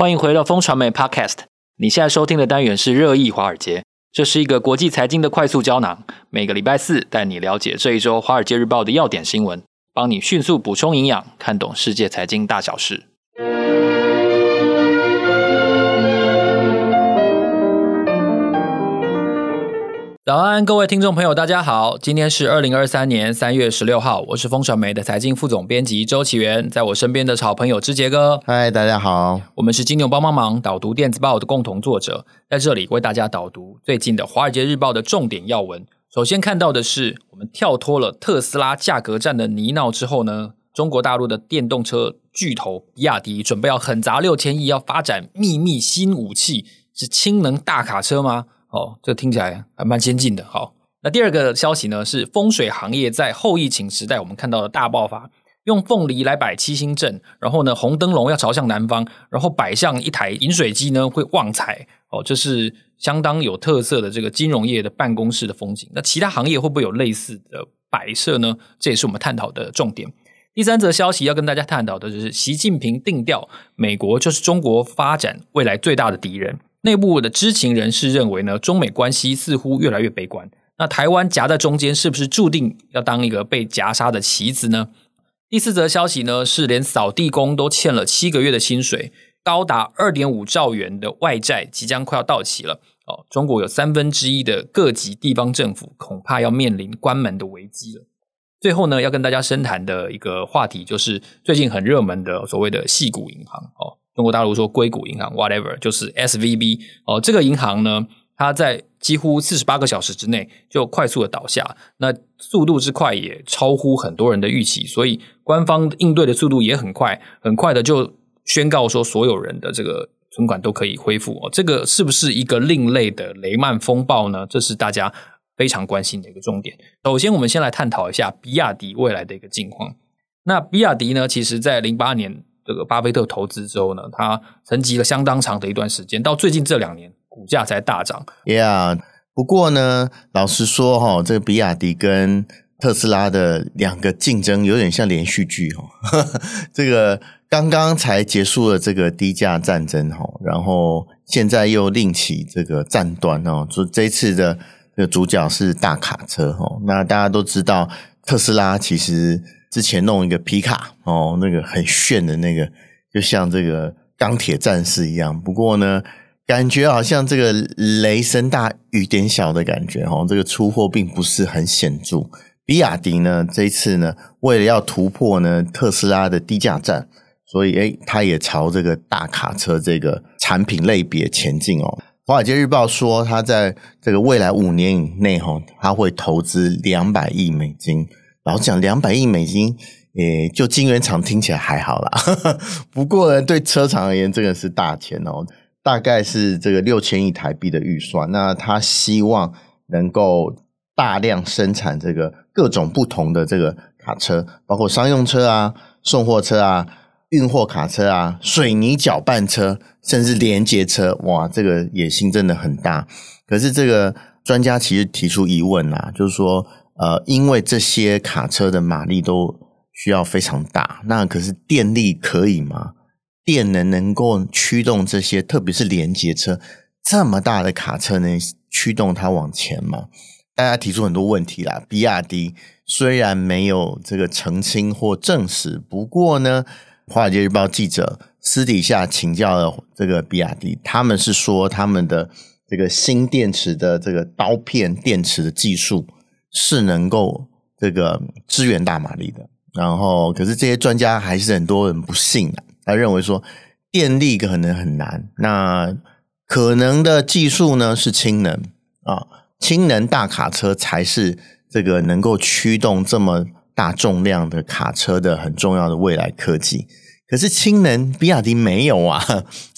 欢迎回到风传媒 Podcast。你现在收听的单元是热议华尔街，这是一个国际财经的快速胶囊。每个礼拜四带你了解这一周《华尔街日报》的要点新闻，帮你迅速补充营养，看懂世界财经大小事。早安，各位听众朋友，大家好。今天是二零二三年三月十六号，我是风传媒的财经副总编辑周启源，在我身边的好朋友之杰哥。嗨，大家好。我们是金牛帮帮忙导读电子报的共同作者，在这里为大家导读最近的《华尔街日报》的重点要闻。首先看到的是，我们跳脱了特斯拉价格战的泥淖之后呢，中国大陆的电动车巨头比亚迪准备要狠砸六千亿，要发展秘密新武器，是氢能大卡车吗？哦，这听起来还蛮先进的。好，那第二个消息呢，是风水行业在后疫情时代我们看到的大爆发，用凤梨来摆七星阵，然后呢，红灯笼要朝向南方，然后摆上一台饮水机呢会旺财。哦，这是相当有特色的这个金融业的办公室的风景。那其他行业会不会有类似的摆设呢？这也是我们探讨的重点。第三则消息要跟大家探讨的就是习近平定调，美国就是中国发展未来最大的敌人。内部的知情人士认为呢，中美关系似乎越来越悲观。那台湾夹在中间，是不是注定要当一个被夹杀的棋子呢？第四则消息呢，是连扫地工都欠了七个月的薪水，高达二点五兆元的外债即将快要到期了。哦，中国有三分之一的各级地方政府恐怕要面临关门的危机了。最后呢，要跟大家深谈的一个话题，就是最近很热门的所谓的矽谷银行哦。中国大陆说硅谷银行，whatever，就是 SVB 哦。这个银行呢，它在几乎四十八个小时之内就快速的倒下，那速度之快也超乎很多人的预期，所以官方应对的速度也很快，很快的就宣告说所有人的这个存款都可以恢复哦。这个是不是一个另类的雷曼风暴呢？这是大家非常关心的一个重点。首先，我们先来探讨一下比亚迪未来的一个境况。那比亚迪呢，其实在零八年。这个巴菲特投资之后呢，它沉寂了相当长的一段时间，到最近这两年股价才大涨。Yeah，不过呢，老实说哈、哦，这个比亚迪跟特斯拉的两个竞争有点像连续剧哈、哦。这个刚刚才结束了这个低价战争哈，然后现在又另起这个战端哦。就这次的这个主角是大卡车哈。那大家都知道，特斯拉其实。之前弄一个皮卡哦，那个很炫的那个，就像这个钢铁战士一样。不过呢，感觉好像这个雷声大雨点小的感觉哦，这个出货并不是很显著。比亚迪呢，这一次呢，为了要突破呢特斯拉的低价战，所以诶，它也朝这个大卡车这个产品类别前进哦。华尔街日报说，它在这个未来五年以内哈，它会投资两百亿美金。老讲，两百亿美金，诶，就晶圆厂听起来还好啦。不过呢，对车厂而言，这个是大钱哦，大概是这个六千亿台币的预算。那他希望能够大量生产这个各种不同的这个卡车，包括商用车啊、送货车啊、运货卡车啊、水泥搅拌车，甚至连接车。哇，这个野心真的很大。可是这个专家其实提出疑问啊，就是说。呃，因为这些卡车的马力都需要非常大，那可是电力可以吗？电能能够驱动这些，特别是连接车这么大的卡车，能驱动它往前吗？大家提出很多问题啦。比亚迪虽然没有这个澄清或证实，不过呢，《华尔街日报》记者私底下请教了这个比亚迪，他们是说他们的这个新电池的这个刀片电池的技术。是能够这个支援大马力的，然后可是这些专家还是很多人不信的，他认为说电力可能很难，那可能的技术呢是氢能啊，氢能大卡车才是这个能够驱动这么大重量的卡车的很重要的未来科技。可是氢能比亚迪没有啊，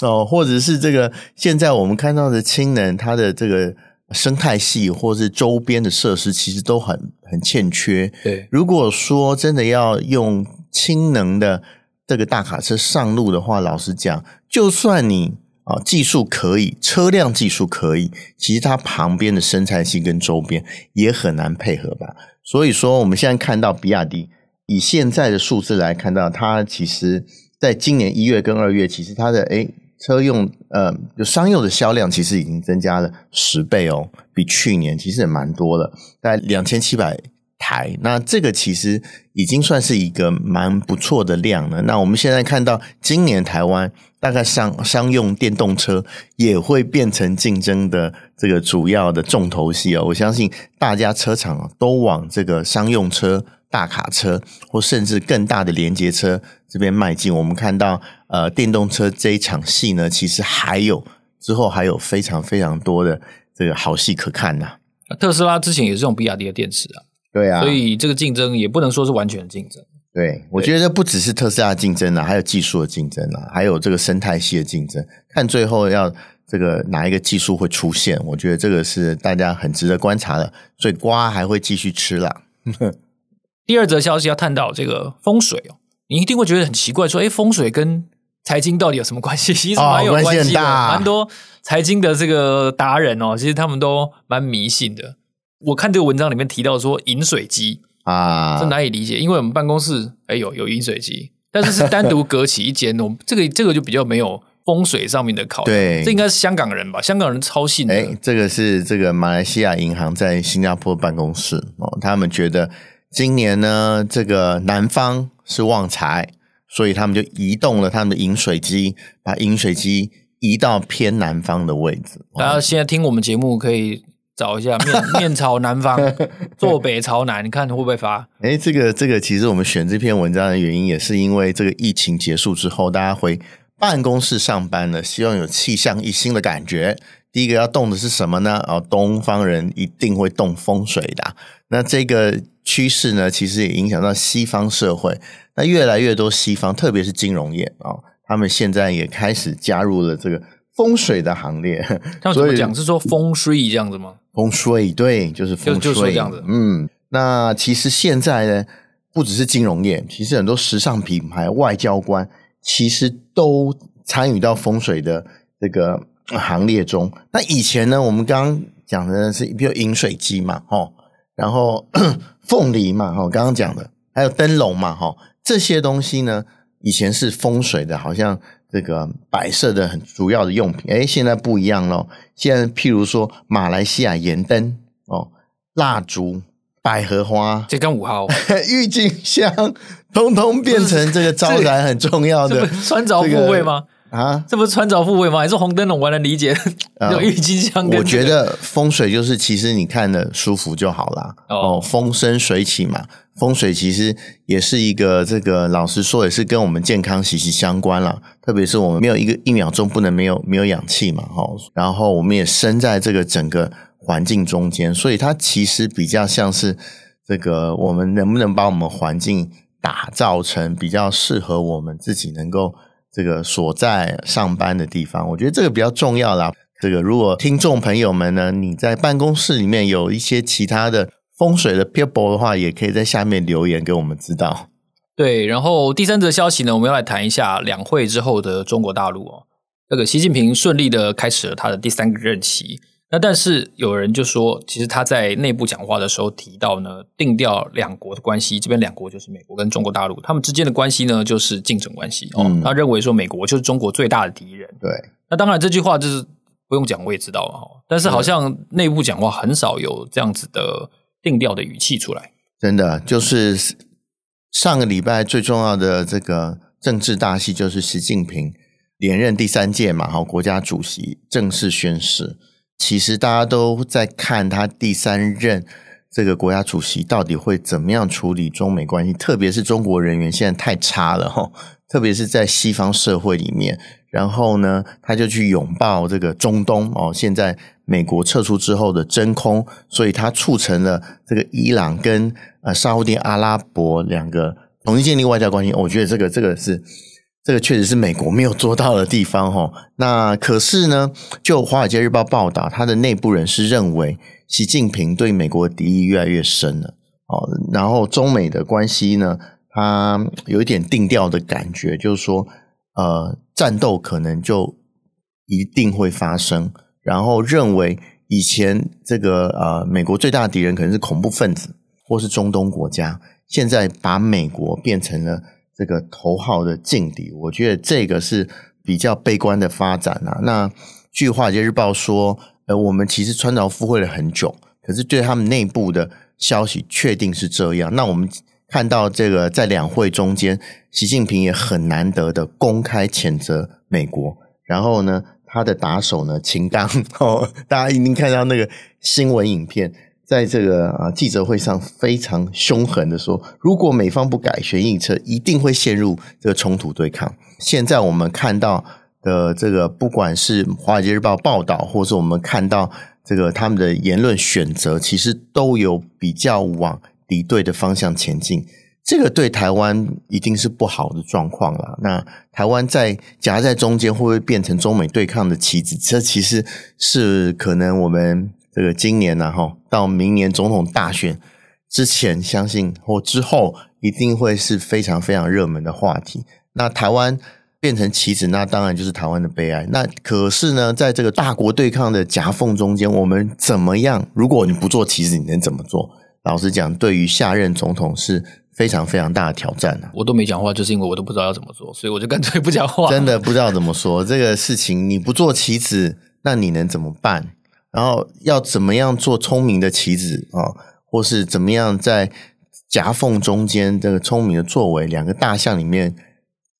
哦，或者是这个现在我们看到的氢能，它的这个。生态系或是周边的设施其实都很很欠缺。对，如果说真的要用氢能的这个大卡车上路的话，老实讲，就算你啊技术可以，车辆技术可以，其实它旁边的生态系跟周边也很难配合吧。所以说，我们现在看到比亚迪以现在的数字来看到，它其实在今年一月跟二月，其实它的诶车用呃，就商用的销量其实已经增加了十倍哦，比去年其实也蛮多了，大概两千七百台。那这个其实已经算是一个蛮不错的量了。那我们现在看到，今年台湾大概商商用电动车也会变成竞争的这个主要的重头戏哦。我相信大家车厂都往这个商用车。大卡车或甚至更大的连接车这边迈进，我们看到呃电动车这一场戏呢，其实还有之后还有非常非常多的这个好戏可看呐、啊。特斯拉之前也是用比亚迪的电池啊，对啊，所以这个竞争也不能说是完全的竞争。对，我觉得不只是特斯拉的竞争啊，还有技术的竞争啊，还有这个生态系的竞争，看最后要这个哪一个技术会出现，我觉得这个是大家很值得观察的。所以瓜还会继续吃啦。第二则消息要探到这个风水哦，你一定会觉得很奇怪，说，哎，风水跟财经到底有什么关系？其实蛮有关系的，蛮多财经的这个达人哦，其实他们都蛮迷信的。我看这个文章里面提到说饮水机啊，这难以理解，因为我们办公室哎有有饮水机，但是是单独隔起一间 哦，这个这个就比较没有风水上面的考虑。对，这应该是香港人吧？香港人超信的。哎，这个是这个马来西亚银行在新加坡办公室哦，他们觉得。今年呢，这个南方是旺财，所以他们就移动了他们的饮水机，把饮水机移到偏南方的位置。大家现在听我们节目，可以找一下面 面朝南方，坐北朝南，你看会不会发？哎，这个这个，其实我们选这篇文章的原因，也是因为这个疫情结束之后，大家回办公室上班了，希望有气象一新的感觉。第一个要动的是什么呢？哦，东方人一定会动风水的。那这个。趋势呢，其实也影响到西方社会。那越来越多西方，特别是金融业啊、哦，他们现在也开始加入了这个风水的行列。他们怎么讲？是说风水这样子吗？风水对，就是风水这样子。嗯，那其实现在呢，不只是金融业，其实很多时尚品牌、外交官，其实都参与到风水的这个行列中。那以前呢，我们刚刚讲的是比如饮水机嘛，哦。然后 凤梨嘛，哈，刚刚讲的，还有灯笼嘛，哈，这些东西呢，以前是风水的，好像这个摆设的很主要的用品，诶，现在不一样了。现在譬如说马来西亚盐灯哦，蜡烛、百合花，这跟五号 郁金香，通通变成这个招财很重要的穿凿附会吗？啊，这不是穿凿附会吗？还是红灯笼？我能理解，有郁金香、这个。我觉得风水就是，其实你看的舒服就好啦。哦，风生水起嘛，风水其实也是一个这个，老实说也是跟我们健康息息相关了。特别是我们没有一个一秒钟不能没有没有氧气嘛，哈。然后我们也生在这个整个环境中间，所以它其实比较像是这个，我们能不能把我们环境打造成比较适合我们自己能够。这个所在上班的地方，我觉得这个比较重要啦。这个如果听众朋友们呢，你在办公室里面有一些其他的风水的撇步的话，也可以在下面留言给我们知道。对，然后第三则消息呢，我们要来谈一下两会之后的中国大陆哦。这个习近平顺利的开始了他的第三个任期。那但是有人就说，其实他在内部讲话的时候提到呢，定调两国的关系，这边两国就是美国跟中国大陆，他们之间的关系呢就是竞争关系哦。他认为说美国就是中国最大的敌人。对，那当然这句话就是不用讲，我也知道了。但是好像内部讲话很少有这样子的定调的语气出来。真的，就是上个礼拜最重要的这个政治大戏，就是习近平连任第三届嘛，好，国家主席正式宣誓。其实大家都在看他第三任这个国家主席到底会怎么样处理中美关系，特别是中国人员现在太差了哈，特别是在西方社会里面。然后呢，他就去拥抱这个中东哦，现在美国撤出之后的真空，所以他促成了这个伊朗跟呃沙乌地阿拉伯两个重新建立外交关系。我觉得这个这个是。这个确实是美国没有做到的地方，哈。那可是呢，就《华尔街日报》报道，他的内部人士认为，习近平对美国的敌意越来越深了。哦，然后中美的关系呢，他有一点定调的感觉，就是说，呃，战斗可能就一定会发生。然后认为以前这个呃，美国最大的敌人可能是恐怖分子或是中东国家，现在把美国变成了。这个头号的劲敌，我觉得这个是比较悲观的发展啊。那据《华尔街日报》说，呃，我们其实川潮附会了很久，可是对他们内部的消息确定是这样。那我们看到这个在两会中间，习近平也很难得的公开谴责美国，然后呢，他的打手呢，秦刚 哦，大家一定看到那个新闻影片，在这个啊记者会上非常凶狠的说，如果美方不改弦易辙，一定会陷入这个冲突对抗。现在我们看到的这个，不管是《华尔街日报》报道，或是我们看到这个他们的言论选择，其实都有比较往敌对的方向前进。这个对台湾一定是不好的状况了。那台湾在夹在中间，会不会变成中美对抗的棋子？这其实是可能我们这个今年呢，哈，到明年总统大选之前，相信或之后，一定会是非常非常热门的话题。那台湾变成棋子，那当然就是台湾的悲哀。那可是呢，在这个大国对抗的夹缝中间，我们怎么样？如果你不做棋子，你能怎么做？老实讲，对于下任总统是。非常非常大的挑战啊！我都没讲话，就是因为我都不知道要怎么做，所以我就干脆不讲话。真的不知道怎么说这个事情，你不做棋子，那你能怎么办？然后要怎么样做聪明的棋子啊？或是怎么样在夹缝中间这个聪明的作为，两个大象里面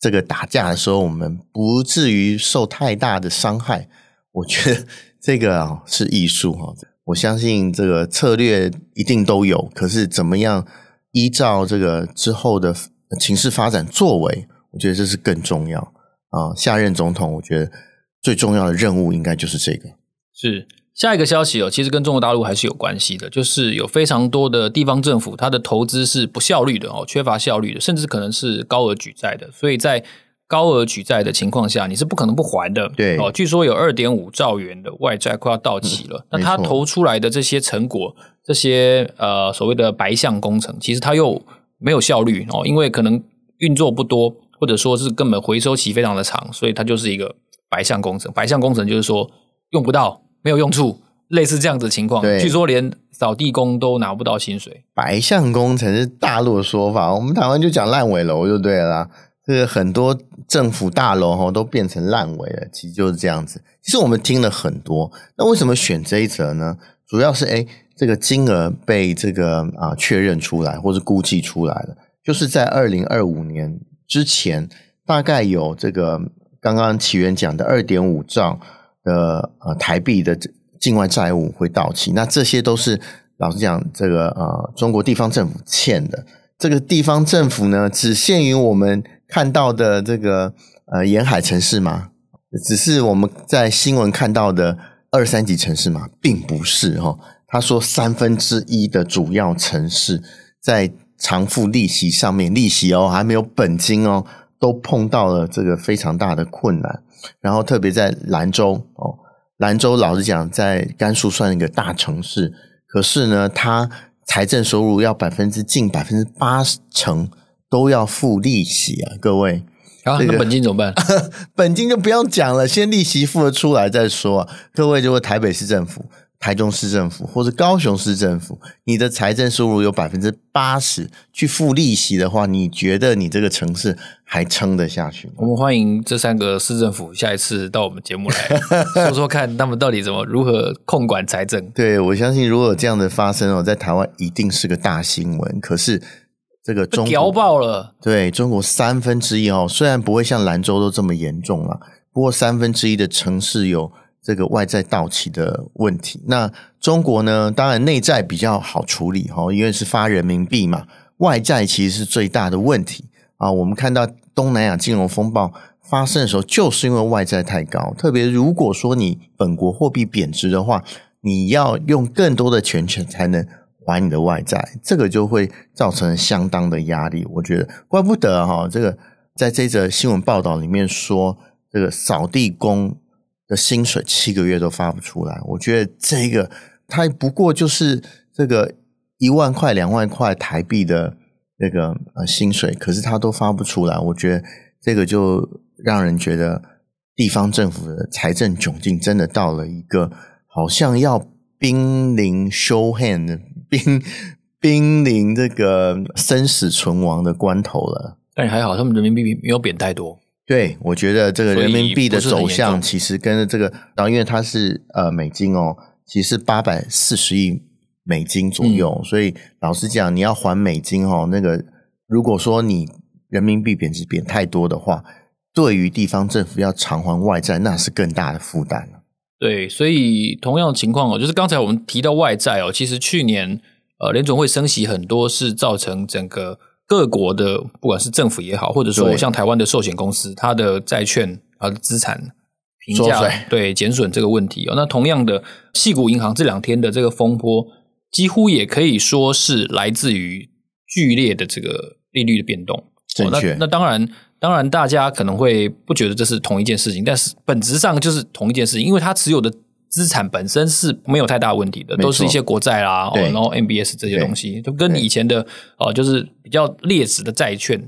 这个打架的时候，我们不至于受太大的伤害。我觉得这个啊是艺术哈，我相信这个策略一定都有，可是怎么样？依照这个之后的情势发展作为，我觉得这是更重要啊。下任总统，我觉得最重要的任务应该就是这个。是下一个消息哦，其实跟中国大陆还是有关系的，就是有非常多的地方政府，它的投资是不效率的哦，缺乏效率的，甚至可能是高额举债的。所以在高额举债的情况下，你是不可能不还的。对哦，据说有二点五兆元的外债快要到期了，嗯，那他投出来的这些成果。这些呃所谓的白象工程，其实它又没有效率哦，因为可能运作不多，或者说是根本回收期非常的长，所以它就是一个白象工程。白象工程就是说用不到，没有用处，类似这样子的情况。据说连扫地工都拿不到薪水。白象工程是大陆的说法，我们台湾就讲烂尾楼就对了啦。这个很多政府大楼哈都变成烂尾了，其实就是这样子。其实我们听了很多，那为什么选这一则呢？主要是诶这个金额被这个啊确认出来，或是估计出来了，就是在二零二五年之前，大概有这个刚刚起源讲的二点五兆的呃台币的境外债务会到期。那这些都是老实讲，这个呃中国地方政府欠的。这个地方政府呢，只限于我们看到的这个呃沿海城市吗？只是我们在新闻看到的二三级城市吗？并不是哈。他说，三分之一的主要城市在偿付利息上面，利息哦还没有本金哦，都碰到了这个非常大的困难。然后特别在兰州哦，兰州老实讲，在甘肃算一个大城市，可是呢，它财政收入要百分之近百分之八成都要付利息啊，各位。啊，这个、那本金怎么办？本金就不用讲了，先利息付了出来再说啊。各位，就是台北市政府。台中市政府或者高雄市政府，你的财政收入有百分之八十去付利息的话，你觉得你这个城市还撑得下去吗？我们欢迎这三个市政府下一次到我们节目来 说说看，他们到底怎么如何控管财政。对，我相信如果有这样的发生哦，在台湾一定是个大新闻。可是这个中国屌爆了，对中国三分之一哦，虽然不会像兰州都这么严重了，不过三分之一的城市有。这个外债到期的问题，那中国呢？当然内债比较好处理哈，因为是发人民币嘛。外债其实是最大的问题啊。我们看到东南亚金融风暴发生的时候，就是因为外债太高。特别如果说你本国货币贬值的话，你要用更多的钱钱才能还你的外债，这个就会造成相当的压力。我觉得怪不得哈，这个在这则新闻报道里面说，这个扫地工。的薪水七个月都发不出来，我觉得这个他不过就是这个一万块两万块台币的那个呃薪水，可是他都发不出来，我觉得这个就让人觉得地方政府的财政窘境真的到了一个好像要濒临 show hand 濒濒临这个生死存亡的关头了。但还好，他们人民币没有贬太多。对，我觉得这个人民币的走向其实跟这个，然后因为它是呃美金哦，其实八百四十亿美金左右，嗯、所以老实讲，你要还美金哦，那个如果说你人民币贬值贬太多的话，对于地方政府要偿还外债，那是更大的负担了。对，所以同样的情况哦，就是刚才我们提到外债哦，其实去年呃联总会升息很多是造成整个。各国的不管是政府也好，或者说像台湾的寿险公司，它的债券、它的资产评价对减损这个问题哦。那同样的，细谷银行这两天的这个风波，几乎也可以说是来自于剧烈的这个利率的变动。正确。那那当然，当然大家可能会不觉得这是同一件事情，但是本质上就是同一件事情，因为它持有的。资产本身是没有太大问题的，都是一些国债啦，哦，然后 MBS 这些东西，就跟以前的呃，就是比较劣质的债券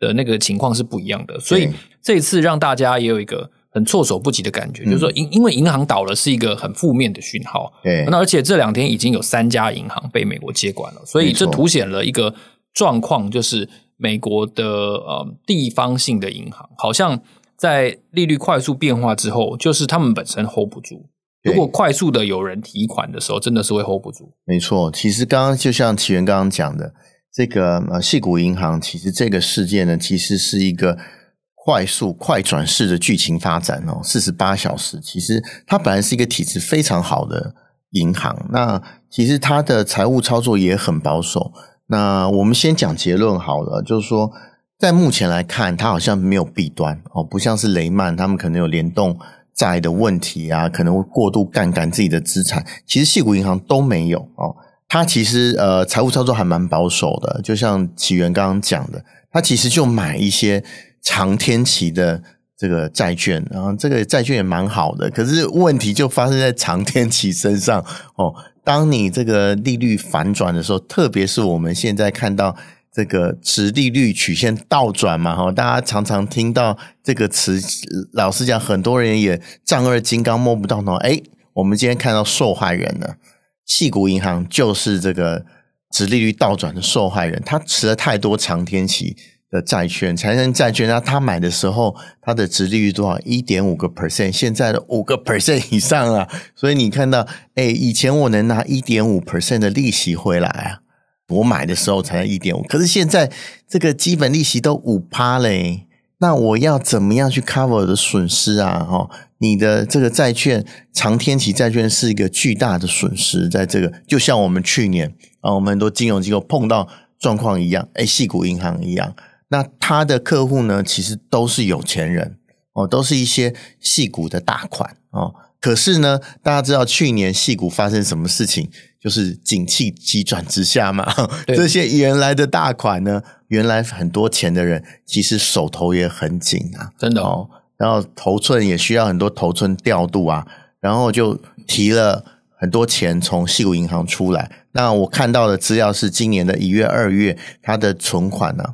的那个情况是不一样的。所以这一次让大家也有一个很措手不及的感觉，就是说因因为银行倒了是一个很负面的讯号。对，那而且这两天已经有三家银行被美国接管了，所以这凸显了一个状况，就是美国的呃地方性的银行好像在利率快速变化之后，就是他们本身 hold 不住。如果快速的有人提款的时候，真的是会 hold 不住。没错，其实刚刚就像奇源刚刚讲的，这个呃，细谷银行其实这个事件呢，其实是一个快速快转式的剧情发展哦。四十八小时，其实它本来是一个体质非常好的银行，那其实它的财务操作也很保守。那我们先讲结论好了，就是说，在目前来看，它好像没有弊端哦，不像是雷曼他们可能有联动。债的问题啊，可能会过度杠杆自己的资产，其实矽谷银行都没有哦。它其实呃财务操作还蛮保守的，就像起源刚刚讲的，它其实就买一些长天期的这个债券，然后这个债券也蛮好的。可是问题就发生在长天期身上哦。当你这个利率反转的时候，特别是我们现在看到。这个殖利率曲线倒转嘛，哈，大家常常听到这个词。老实讲，很多人也丈二金刚摸不到头。哎，我们今天看到受害人了，矽谷银行就是这个直利率倒转的受害人。他持了太多长天期的债券，长天债券，那他买的时候，他的殖利率多少？一点五个 percent，现在的五个 percent 以上啊。所以你看到，哎，以前我能拿一点五 percent 的利息回来啊。我买的时候才一点五，可是现在这个基本利息都五趴嘞，那我要怎么样去 cover 我的损失啊？哈，你的这个债券长天期债券是一个巨大的损失，在这个就像我们去年啊，我们很多金融机构碰到状况一样，哎，矽谷银行一样，那他的客户呢，其实都是有钱人哦，都是一些矽谷的大款哦。可是呢，大家知道去年矽谷发生什么事情？就是景气急转直下嘛。这些原来的大款呢，原来很多钱的人，其实手头也很紧啊，真的哦。然后头寸也需要很多头寸调度啊，然后就提了很多钱从西谷银行出来。那我看到的资料是，今年的一月、二月，它的存款呢，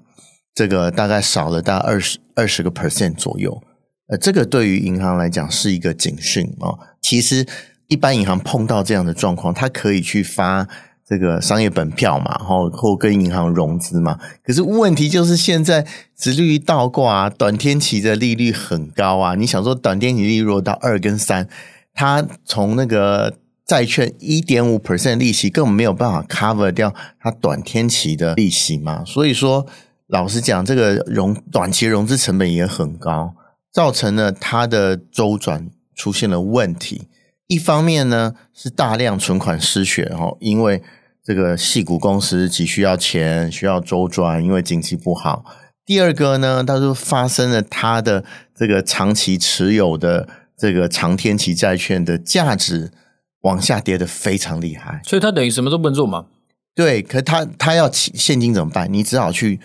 这个大概少了大概二十二十个 percent 左右。呃，这个对于银行来讲是一个警讯哦。其实一般银行碰到这样的状况，它可以去发这个商业本票嘛，然后或跟银行融资嘛。可是问题就是现在殖利率倒挂啊，短天期的利率很高啊。你想说短天期利率如果到二跟三，它从那个债券一点五 percent 利息根本没有办法 cover 掉它短天期的利息嘛。所以说，老实讲，这个融短期融资成本也很高。造成了它的周转出现了问题。一方面呢是大量存款失血哦，因为这个戏股公司急需要钱，需要周转，因为景气不好。第二个呢，它就发生了它的这个长期持有的这个长天期债券的价值往下跌的非常厉害，所以它等于什么都不能做嘛？对，可他他要现金怎么办？你只好去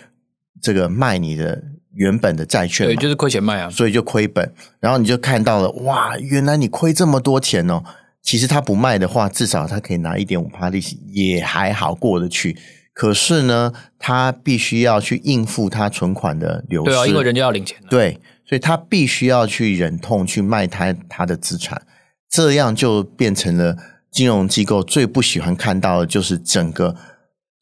这个卖你的。原本的债券，对，就是亏钱卖啊，所以就亏本。然后你就看到了，哇，原来你亏这么多钱哦。其实他不卖的话，至少他可以拿一点五趴利息，也还好过得去。可是呢，他必须要去应付他存款的流失，对啊，因为人家要领钱啊。对，所以他必须要去忍痛去卖他他的资产，这样就变成了金融机构最不喜欢看到的，就是整个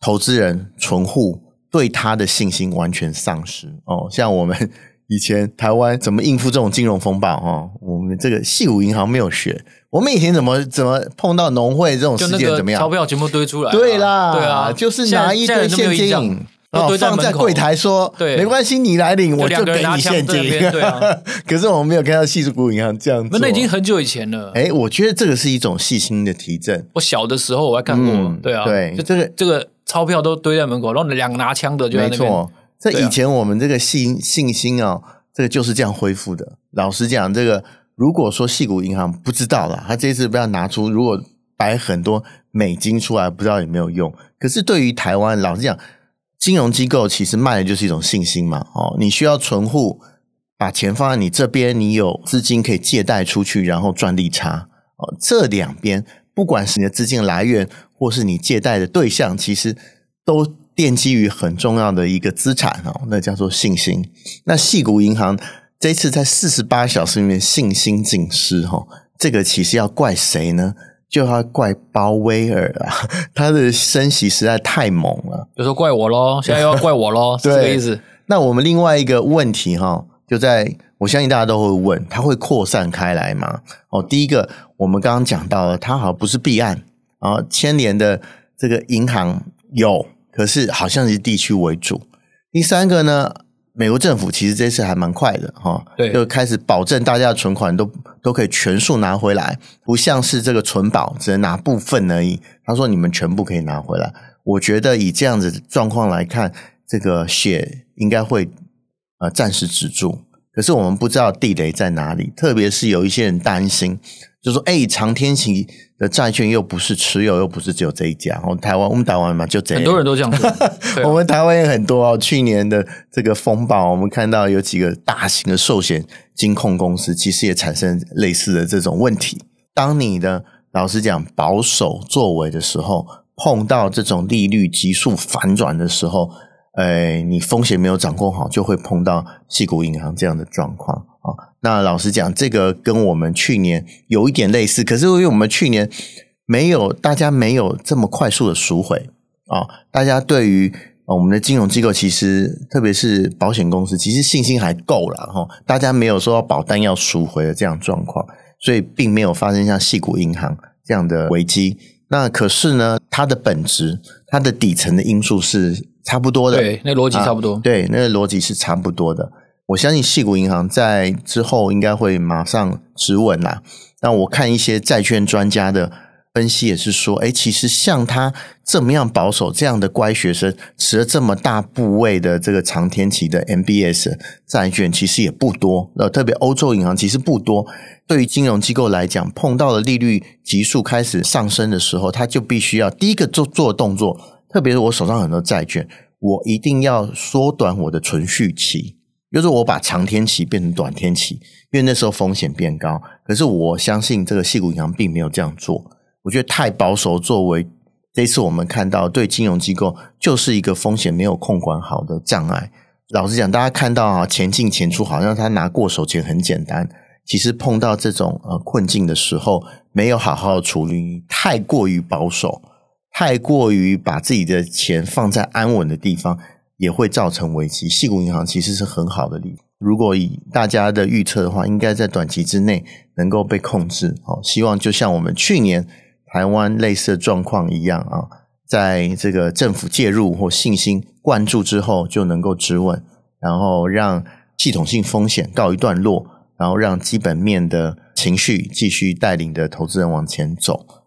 投资人存户。对他的信心完全丧失哦，像我们 以前台湾怎么应付这种金融风暴哦，我们这个矽谷银行没有学。我们以前怎么怎么碰到农会这种事件怎么样？钞票全部堆出来。对啦，对啊，就是拿一堆现金。哦，放在柜台说，对，没关系，你来领，我就给你现金。对啊，可是我们没有看到矽谷银行这样做。那已经很久以前了。哎，我觉得这个是一种细心的提振。我小的时候我还看过，对啊，对，就这个这个钞票都堆在门口，然后两个拿枪的就在那边。没错，这以前我们这个信信心啊，这个就是这样恢复的。老实讲，这个如果说矽谷银行不知道了，他这次不要拿出，如果摆很多美金出来，不知道有没有用。可是对于台湾，老实讲。金融机构其实卖的就是一种信心嘛，哦，你需要存户把钱放在你这边，你有资金可以借贷出去，然后赚利差，哦，这两边不管是你的资金来源，或是你借贷的对象，其实都奠基于很重要的一个资产哦，那叫做信心。那细谷银行这次在四十八小时里面信心尽失，哈，这个其实要怪谁呢？就要怪鲍威尔啊，他的升息实在太猛了，就说怪我喽，现在又要怪我喽，是这个意思。那我们另外一个问题哈，就在我相信大家都会问，它会扩散开来吗？哦，第一个我们刚刚讲到了，它好像不是弊案啊，牵连的这个银行有，可是好像是地区为主。第三个呢？美国政府其实这次还蛮快的哈，对，就开始保证大家的存款都都可以全数拿回来，不像是这个存保只能拿部分而已。他说你们全部可以拿回来。我觉得以这样子的状况来看，这个血应该会呃暂时止住。可是我们不知道地雷在哪里，特别是有一些人担心，就说哎，长天期的债券又不是持有，又不是只有这一家。我们台湾，我们台湾嘛，就这样，很多人都这样说。啊、我们台湾也很多哦。去年的这个风暴，我们看到有几个大型的寿险金控公司，其实也产生类似的这种问题。当你的老实讲保守作为的时候，碰到这种利率急速反转的时候。哎，你风险没有掌控好，就会碰到细谷银行这样的状况啊。那老实讲，这个跟我们去年有一点类似，可是因为我们去年没有，大家没有这么快速的赎回啊。大家对于我们的金融机构，其实特别是保险公司，其实信心还够了哈。大家没有说保单要赎回的这样状况，所以并没有发生像细谷银行这样的危机。那可是呢，它的本质，它的底层的因素是。差不多的，对，那逻辑差不多。啊、对，那个逻辑是差不多的。我相信细谷银行在之后应该会马上止稳啦。那我看一些债券专家的分析也是说，哎，其实像他这么样保守、这样的乖学生，持了这么大部位的这个长天期的 MBS 债券，其实也不多。呃，特别欧洲银行其实不多。对于金融机构来讲，碰到了利率急速开始上升的时候，他就必须要第一个做做动作。特别是我手上很多债券，我一定要缩短我的存续期，就是我把长天期变成短天期，因为那时候风险变高。可是我相信这个矽谷银行并没有这样做，我觉得太保守，作为这次我们看到对金融机构就是一个风险没有控管好的障碍。老实讲，大家看到啊钱进钱出，好像他拿过手钱很简单，其实碰到这种呃困境的时候，没有好好处理，太过于保守。太过于把自己的钱放在安稳的地方，也会造成危机。矽谷银行其实是很好的例子。如果以大家的预测的话，应该在短期之内能够被控制。好，希望就像我们去年台湾类似的状况一样啊，在这个政府介入或信心灌注之后，就能够止稳，然后让系统性风险告一段落，然后让基本面的情绪继续带领着投资人往前走。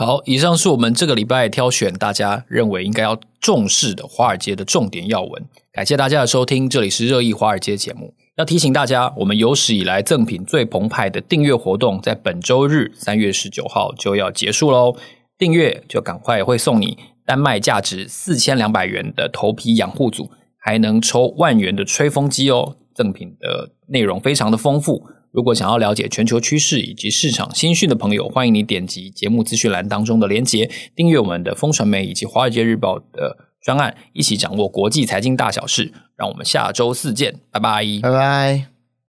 好，以上是我们这个礼拜挑选大家认为应该要重视的华尔街的重点要闻。感谢大家的收听，这里是热议华尔街节目。要提醒大家，我们有史以来赠品最澎湃的订阅活动，在本周日三月十九号就要结束喽。订阅就赶快会送你丹麦价值四千两百元的头皮养护组，还能抽万元的吹风机哦。赠品的内容非常的丰富。如果想要了解全球趋势以及市场新讯的朋友，欢迎你点击节目资讯栏当中的连结，订阅我们的风传媒以及华尔街日报的专案，一起掌握国际财经大小事。让我们下周四见，拜拜，拜拜。